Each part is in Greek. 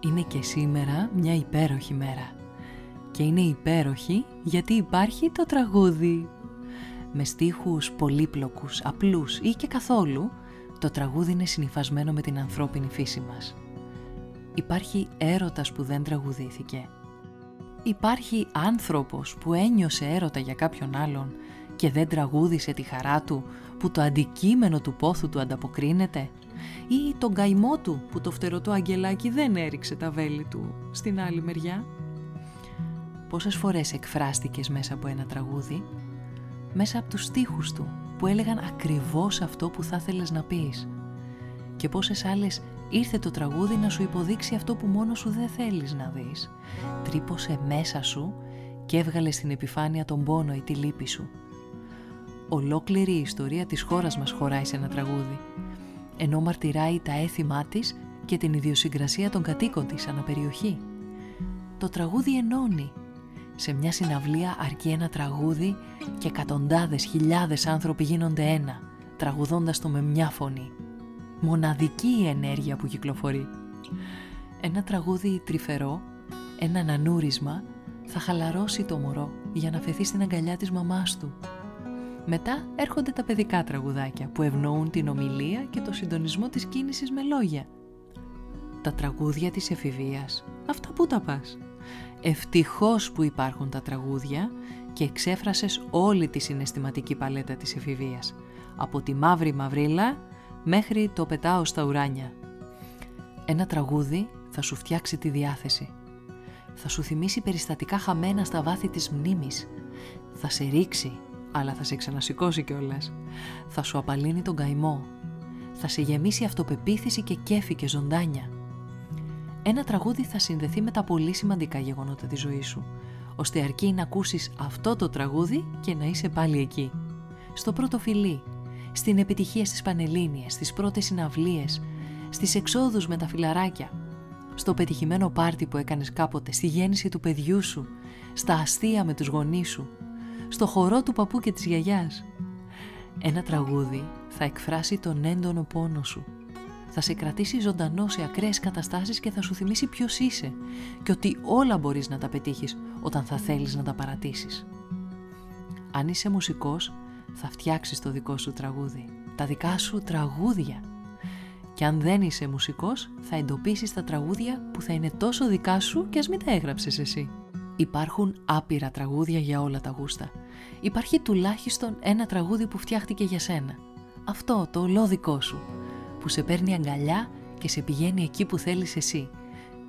Είναι και σήμερα μια υπέροχη μέρα. Και είναι υπέροχη γιατί υπάρχει το τραγούδι. Με στίχους πολύπλοκους, απλούς ή και καθόλου, το τραγούδι είναι συνυφασμένο με την ανθρώπινη φύση μας. Υπάρχει έρωτας που δεν τραγουδήθηκε. Υπάρχει άνθρωπος που ένιωσε έρωτα για κάποιον άλλον και δεν τραγούδισε τη χαρά του που το αντικείμενο του πόθου του ανταποκρίνεται; Ή τον καημό του που το φτερωτό αγγελάκι δεν έριξε τα βέλη του στην άλλη μεριά; Πόσες φορές εκφράστηκες μέσα από ένα τραγούδι, μέσα από τους στίχους του που έλεγαν ακριβώς αυτό που θα θέλεις να πεις; Και πόσες άλλες ήρθε το τραγούδι να σου υποδείξει αυτό που μόνο σου δεν θέλεις να δεις; Τρύπωσε μέσα σου και έβγαλε στην επιφάνεια τον πόνο ή τη λύπη σου. Ολόκληρη η ιστορία της χώρας μας χωράει σε ένα τραγούδι ενώ μαρτυράει τα έθιμά της και την ιδιοσυγκρασία των κατοίκων της αναπεριοχή. Το τραγούδι ενώνει. Σε μια συναυλία αρκεί ένα τραγούδι και εκατοντάδες χιλιάδες άνθρωποι γίνονται ένα, τραγουδώντας το με μια φωνή. Μοναδική η ενέργεια που κυκλοφορεί. Ένα τραγούδι τρυφερό, ένα ανανούρισμα, θα χαλαρώσει το μωρό για να φεθεί στην αγκαλιά της μαμάς του μετά έρχονται τα παιδικά τραγουδάκια που ευνοούν την ομιλία και το συντονισμό της κίνησης με λόγια. Τα τραγούδια της εφηβείας, αυτά που τα πας; Ευτυχώς που υπάρχουν τα τραγούδια και εξέφρασες όλη τη συναισθηματική παλέτα της εφηβείας. Από τη μαύρη μαυρίλα μέχρι το πετάω στα ουράνια. Ένα τραγούδι θα σου φτιάξει τη διάθεση. Θα σου θυμίσει περιστατικά χαμένα στα βάθη της μνήμης. Θα σε ρίξει αλλά θα σε ξανασηκώσει κιόλας. Θα σου απαλύνει τον καημό. Θα σε γεμίσει αυτοπεποίθηση και κέφι και ζωντάνια. Ένα τραγούδι θα συνδεθεί με τα πολύ σημαντικά γεγονότα της ζωής σου, ώστε αρκεί να ακούσεις αυτό το τραγούδι και να είσαι πάλι εκεί. Στο πρώτο φιλί, στην επιτυχία στις Πανελλήνιες, στις πρώτες συναυλίες, στις εξόδους με τα φιλαράκια, στο πετυχημένο πάρτι που έκανες κάποτε, στη γέννηση του παιδιού σου, στα αστεία με τους γονείς σου, στο χορό του παππού και της γιαγιάς. Ένα τραγούδι θα εκφράσει τον έντονο πόνο σου. Θα σε κρατήσει ζωντανό σε ακραίες καταστάσεις και θα σου θυμίσει ποιος είσαι και ότι όλα μπορείς να τα πετύχεις όταν θα θέλεις να τα παρατήσεις. Αν είσαι μουσικός, θα φτιάξεις το δικό σου τραγούδι, τα δικά σου τραγούδια. Και αν δεν είσαι μουσικός, θα εντοπίσεις τα τραγούδια που θα είναι τόσο δικά σου και ας μην τα έγραψες εσύ. Υπάρχουν άπειρα τραγούδια για όλα τα γούστα. Υπάρχει τουλάχιστον ένα τραγούδι που φτιάχτηκε για σένα. Αυτό το ολό δικό σου, που σε παίρνει αγκαλιά και σε πηγαίνει εκεί που θέλεις εσύ,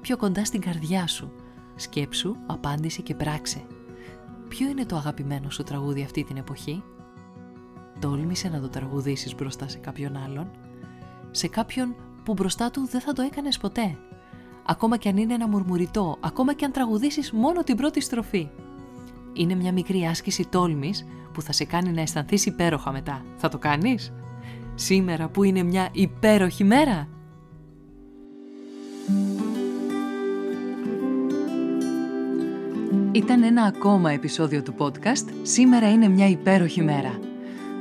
πιο κοντά στην καρδιά σου. Σκέψου, απάντησε και πράξε. Ποιο είναι το αγαπημένο σου τραγούδι αυτή την εποχή; Τόλμησε να το τραγουδήσεις μπροστά σε κάποιον άλλον, σε κάποιον που μπροστά του δεν θα το έκανες ποτέ ακόμα και αν είναι ένα μουρμουριτό, ακόμα και αν τραγουδήσεις μόνο την πρώτη στροφή. Είναι μια μικρή άσκηση τόλμης που θα σε κάνει να αισθανθείς υπέροχα μετά. Θα το κάνεις; Σήμερα που είναι μια υπέροχη μέρα. Ήταν ένα ακόμα επεισόδιο του podcast «Σήμερα είναι μια υπέροχη μέρα».